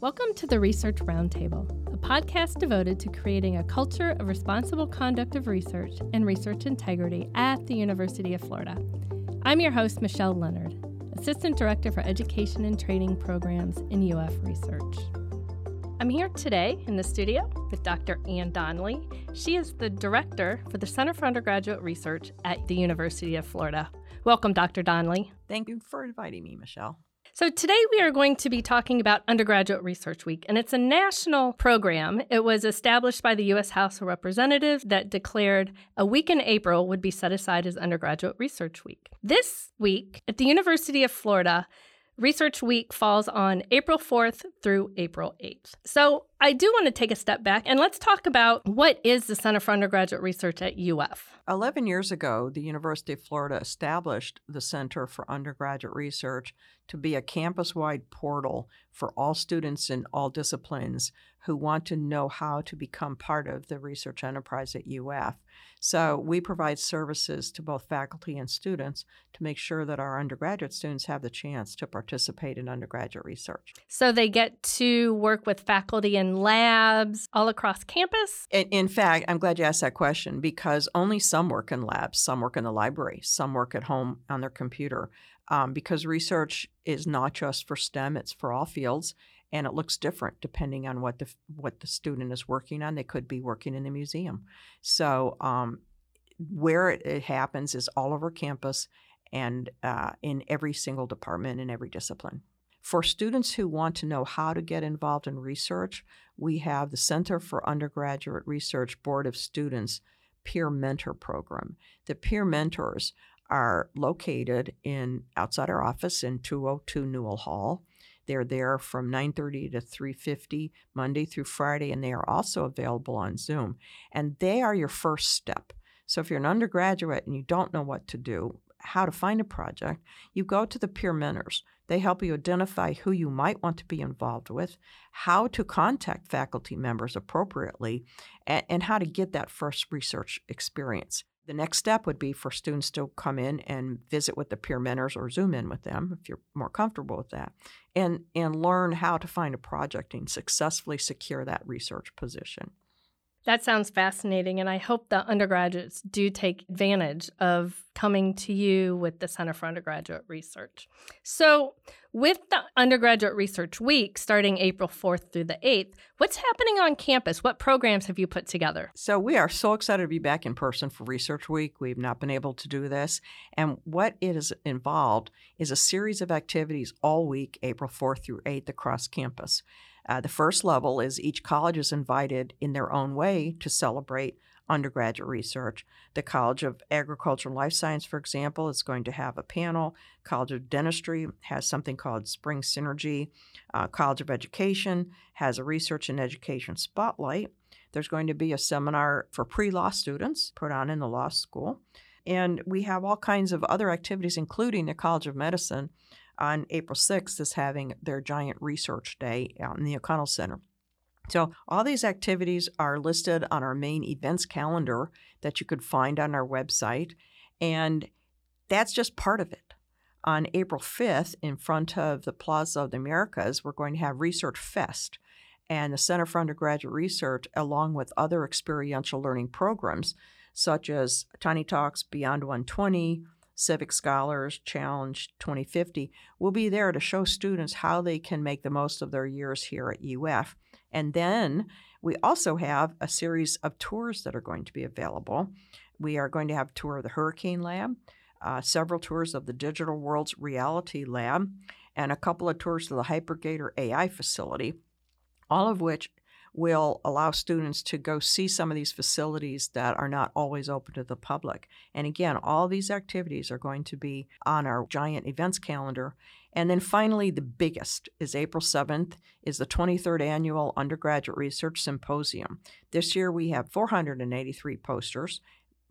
Welcome to the Research Roundtable, a podcast devoted to creating a culture of responsible conduct of research and research integrity at the University of Florida. I'm your host, Michelle Leonard, Assistant Director for Education and Training Programs in UF Research. I'm here today in the studio with Dr. Anne Donnelly. She is the Director for the Center for Undergraduate Research at the University of Florida. Welcome, Dr. Donnelly. Thank you for inviting me, Michelle. So, today we are going to be talking about Undergraduate Research Week, and it's a national program. It was established by the U.S. House of Representatives that declared a week in April would be set aside as Undergraduate Research Week. This week at the University of Florida, Research Week falls on April 4th through April 8th. So I do want to take a step back and let's talk about what is the Center for Undergraduate Research at UF. 11 years ago, the University of Florida established the Center for Undergraduate Research to be a campus wide portal for all students in all disciplines who want to know how to become part of the research enterprise at UF. So we provide services to both faculty and students to make sure that our undergraduate students have the chance to participate in undergraduate research. So they get to work with faculty in labs all across campus? In, in fact, I'm glad you asked that question because only some work in labs, some work in the library, some work at home on their computer. Um, because research is not just for STEM, it's for all fields and it looks different depending on what the what the student is working on. They could be working in a museum. So um, where it, it, happens is all over campus and uh, in every single department in every discipline. For students who want to know how to get involved in research, we have the Center for Undergraduate Research Board of Students Peer Mentor Program. The peer mentors are located in outside our office in 202 Newell Hall. They're there from 9:30 to 3:50 Monday through Friday and they are also available on Zoom. And they are your first step. So if you're an undergraduate and you don't know what to do, how to find a project, you go to the peer mentors. They help you identify who you might want to be involved with, how to contact faculty members appropriately, and, and how to get that first research experience. The next step would be for students to come in and visit with the peer mentors or Zoom in with them if you're more comfortable with that, and, and learn how to find a project and successfully secure that research position. That sounds fascinating, and I hope the undergraduates do take advantage of coming to you with the Center for Undergraduate Research. So, with the Undergraduate Research Week starting April 4th through the 8th, what's happening on campus? What programs have you put together? So, we are so excited to be back in person for Research Week. We've not been able to do this. And what it is involved is a series of activities all week, April 4th through 8th, across campus. Uh, the first level is each college is invited in their own way to celebrate undergraduate research. The College of Agriculture and Life Science, for example, is going to have a panel. College of Dentistry has something called Spring Synergy. Uh, College of Education has a Research and Education Spotlight. There's going to be a seminar for pre law students put on in the law school. And we have all kinds of other activities, including the College of Medicine on April 6th is having their giant research day out in the O'Connell Center. So, all these activities are listed on our main events calendar that you could find on our website. And that's just part of it. On April 5th, in front of the Plaza of the Americas, we're going to have Research Fest. And the Center for Undergraduate Research, along with other experiential learning programs, such as Tiny Talks Beyond 120, Civic Scholars Challenge 2050 will be there to show students how they can make the most of their years here at UF. And then we also have a series of tours that are going to be available. We are going to have a tour of the Hurricane Lab, uh, several tours of the Digital Worlds Reality Lab, and a couple of tours to the HyperGator AI facility, all of which will allow students to go see some of these facilities that are not always open to the public. And again, all these activities are going to be on our giant events calendar. And then finally, the biggest is April 7th is the 23rd annual undergraduate research symposium. This year we have 483 posters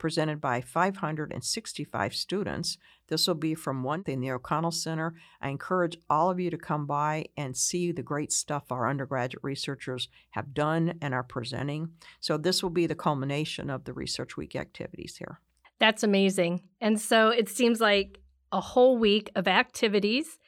presented by 565 students. This will be from one in the O'Connell Center. I encourage all of you to come by and see the great stuff our undergraduate researchers have done and are presenting. So, this will be the culmination of the Research Week activities here. That's amazing. And so it seems like a whole week of activities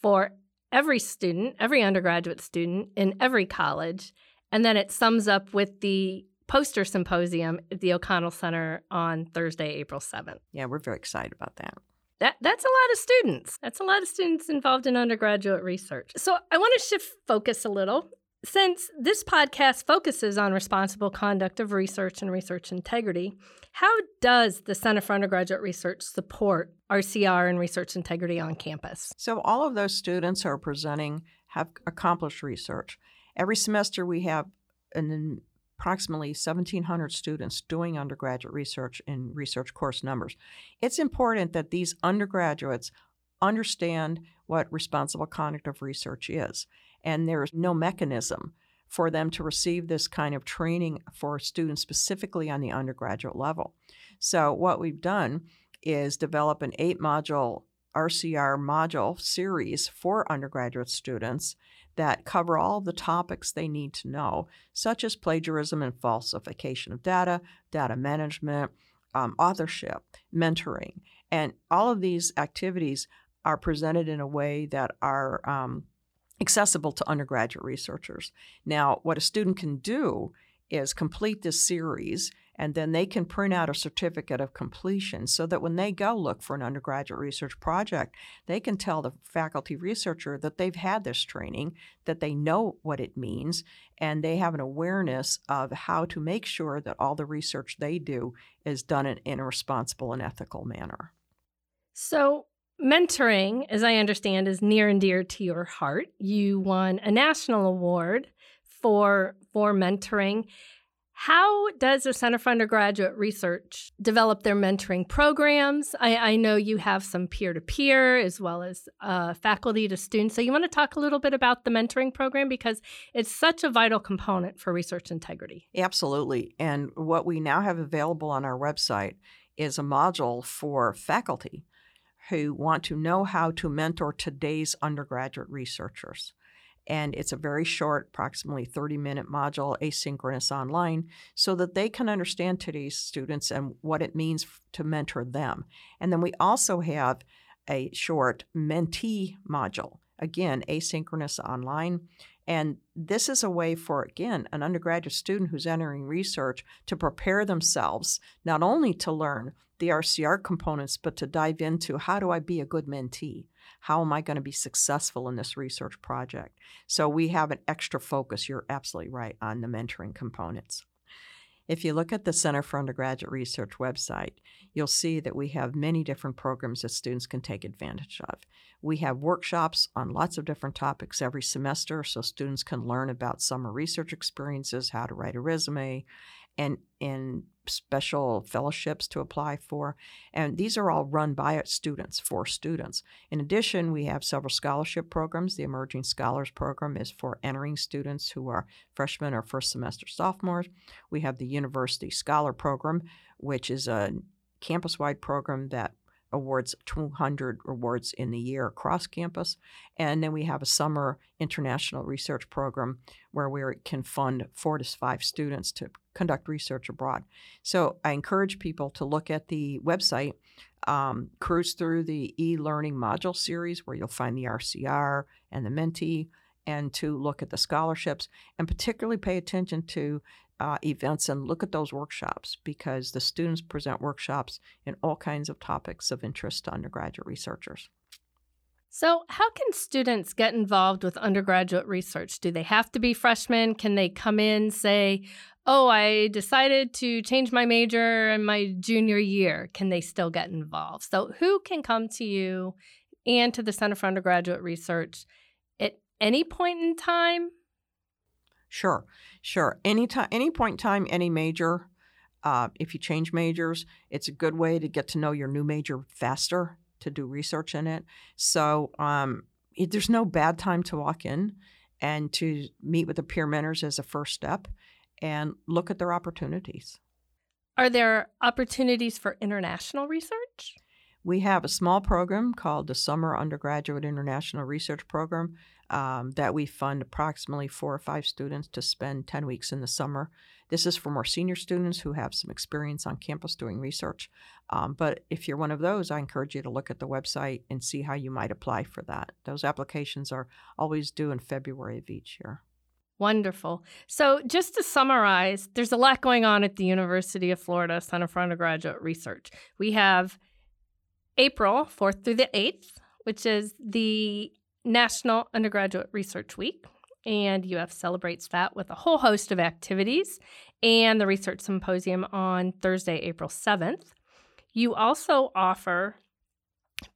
for every student, every undergraduate student in every college. And then it sums up with the poster symposium at the O'Connell Center on Thursday, April 7th. Yeah, we're very excited about that. That, that's a lot of students. That's a lot of students involved in undergraduate research. So I want to shift focus a little. Since this podcast focuses on responsible conduct of research and research integrity, how does the Center for Undergraduate Research support RCR and research integrity on campus? So, all of those students who are presenting have accomplished research. Every semester, we have an approximately 1,700 students doing undergraduate research in research course numbers. It's important that these undergraduates understand what responsible conduct of research is. And there's no mechanism for them to receive this kind of training for students specifically on the undergraduate level. So, what we've done is develop an eight module RCR module series for undergraduate students that cover all the topics they need to know, such as plagiarism and falsification of data, data management, um, authorship, mentoring. And all of these activities are presented in a way that are um, accessible to undergraduate researchers. Now, what a student can do is complete this series and then they can print out a certificate of completion so that when they go look for an undergraduate research project, they can tell the faculty researcher that they've had this training, that they know what it means, and they have an awareness of how to make sure that all the research they do is done in, in a responsible and ethical manner. So, mentoring, as I understand, is near and dear to your heart. You won a national award for for mentoring. How does the Center for Undergraduate Research develop their mentoring programs? I, I know you have some peer to peer as well as uh, faculty to students. So, you want to talk a little bit about the mentoring program because it's such a vital component for research integrity. Absolutely. And what we now have available on our website is a module for faculty who want to know how to mentor today's undergraduate researchers and it's a very short, approximately 30 minute module, asynchronous online, so that they can understand today's students and what it means to mentor them. And then we also have a short mentee module, again, asynchronous online. And this is a way for, again, an undergraduate student who's entering research to prepare themselves not only to learn the RCR components, but to dive into how do I be a good mentee? How am I going to be successful in this research project? So we have an extra focus, you're absolutely right, on the mentoring components. If you look at the Center for Undergraduate Research website, you'll see that we have many different programs that students can take advantage of. We have workshops on lots of different topics every semester so students can learn about summer research experiences, how to write a resume, and in special fellowships to apply for. And these are all run by students for students. In addition, we have several scholarship programs. The Emerging Scholars Program is for entering students who are freshmen or first semester sophomores. We have the University Scholar Program, which is a campus wide program that awards 200 awards in the year across campus. And then we have a summer international research program where we can fund four to five students to conduct research abroad. So I encourage people to look at the website, um, cruise through the e learning module series where you'll find the RCR and the Mentee. And to look at the scholarships and particularly pay attention to uh, events and look at those workshops because the students present workshops in all kinds of topics of interest to undergraduate researchers. So, how can students get involved with undergraduate research? Do they have to be freshmen? Can they come in, say, Oh, I decided to change my major in my junior year? Can they still get involved? So, who can come to you and to the Center for Undergraduate Research at any point in time? Sure, sure. Any time, any point in time, any major. Uh, if you change majors, it's a good way to get to know your new major faster to do research in it. So um, it, there's no bad time to walk in and to meet with the peer mentors as a first step and look at their opportunities. Are there opportunities for international research? We have a small program called the Summer Undergraduate International Research Program um, that we fund approximately four or five students to spend 10 weeks in the summer. This is for more senior students who have some experience on campus doing research. Um, but if you're one of those, I encourage you to look at the website and see how you might apply for that. Those applications are always due in February of each year. Wonderful. So, just to summarize, there's a lot going on at the University of Florida Center for Undergraduate Research. We have April 4th through the 8th, which is the National Undergraduate Research Week. And UF celebrates that with a whole host of activities and the Research Symposium on Thursday, April 7th. You also offer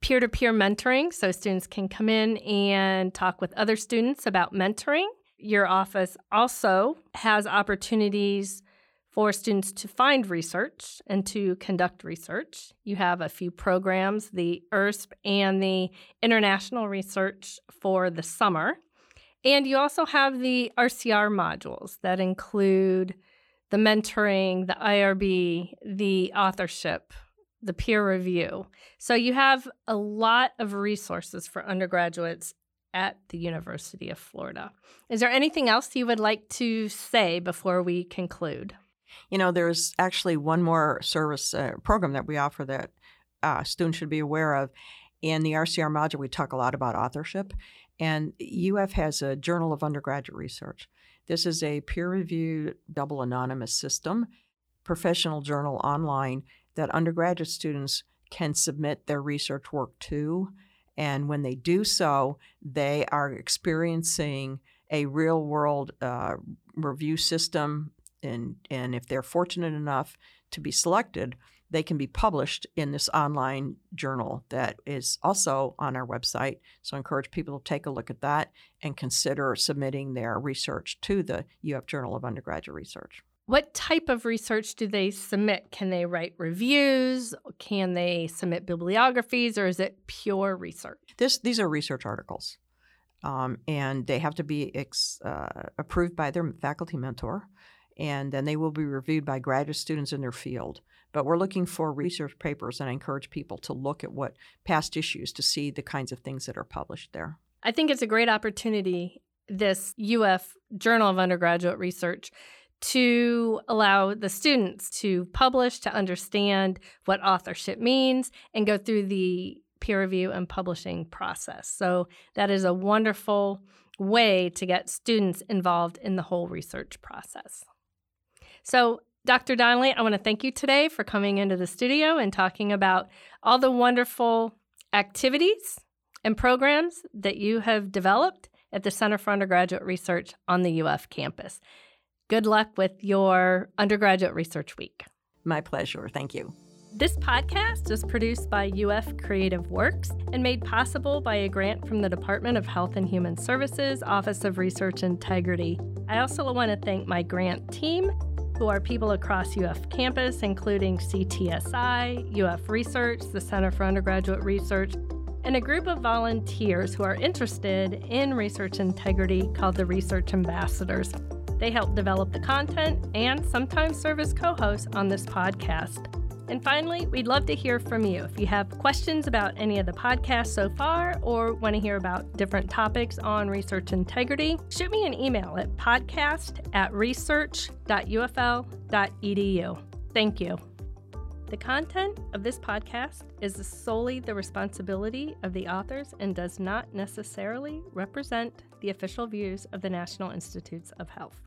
peer to peer mentoring, so students can come in and talk with other students about mentoring. Your office also has opportunities for students to find research and to conduct research. You have a few programs, the IRSP and the International Research for the summer. And you also have the RCR modules that include the mentoring, the IRB, the authorship, the peer review. So you have a lot of resources for undergraduates at the University of Florida. Is there anything else you would like to say before we conclude? You know, there's actually one more service uh, program that we offer that uh, students should be aware of. In the RCR module, we talk a lot about authorship, and UF has a Journal of Undergraduate Research. This is a peer reviewed, double anonymous system, professional journal online that undergraduate students can submit their research work to. And when they do so, they are experiencing a real world uh, review system. And, and if they're fortunate enough to be selected, they can be published in this online journal that is also on our website. So I encourage people to take a look at that and consider submitting their research to the UF Journal of Undergraduate Research. What type of research do they submit? Can they write reviews? Can they submit bibliographies, or is it pure research? This, these are research articles, um, and they have to be ex, uh, approved by their faculty mentor, and then they will be reviewed by graduate students in their field. But we're looking for research papers, and I encourage people to look at what past issues to see the kinds of things that are published there. I think it's a great opportunity, this UF Journal of Undergraduate Research to allow the students to publish, to understand what authorship means, and go through the peer review and publishing process. So, that is a wonderful way to get students involved in the whole research process. So, Dr. Donnelly, I want to thank you today for coming into the studio and talking about all the wonderful activities and programs that you have developed at the Center for Undergraduate Research on the UF campus. Good luck with your undergraduate research week. My pleasure. Thank you. This podcast is produced by UF Creative Works and made possible by a grant from the Department of Health and Human Services, Office of Research Integrity. I also want to thank my grant team, who are people across UF campus, including CTSI, UF Research, the Center for Undergraduate Research, and a group of volunteers who are interested in research integrity called the Research Ambassadors. They help develop the content and sometimes serve as co hosts on this podcast. And finally, we'd love to hear from you. If you have questions about any of the podcasts so far or want to hear about different topics on research integrity, shoot me an email at podcast at research.ufl.edu. Thank you. The content of this podcast is solely the responsibility of the authors and does not necessarily represent the official views of the National Institutes of Health.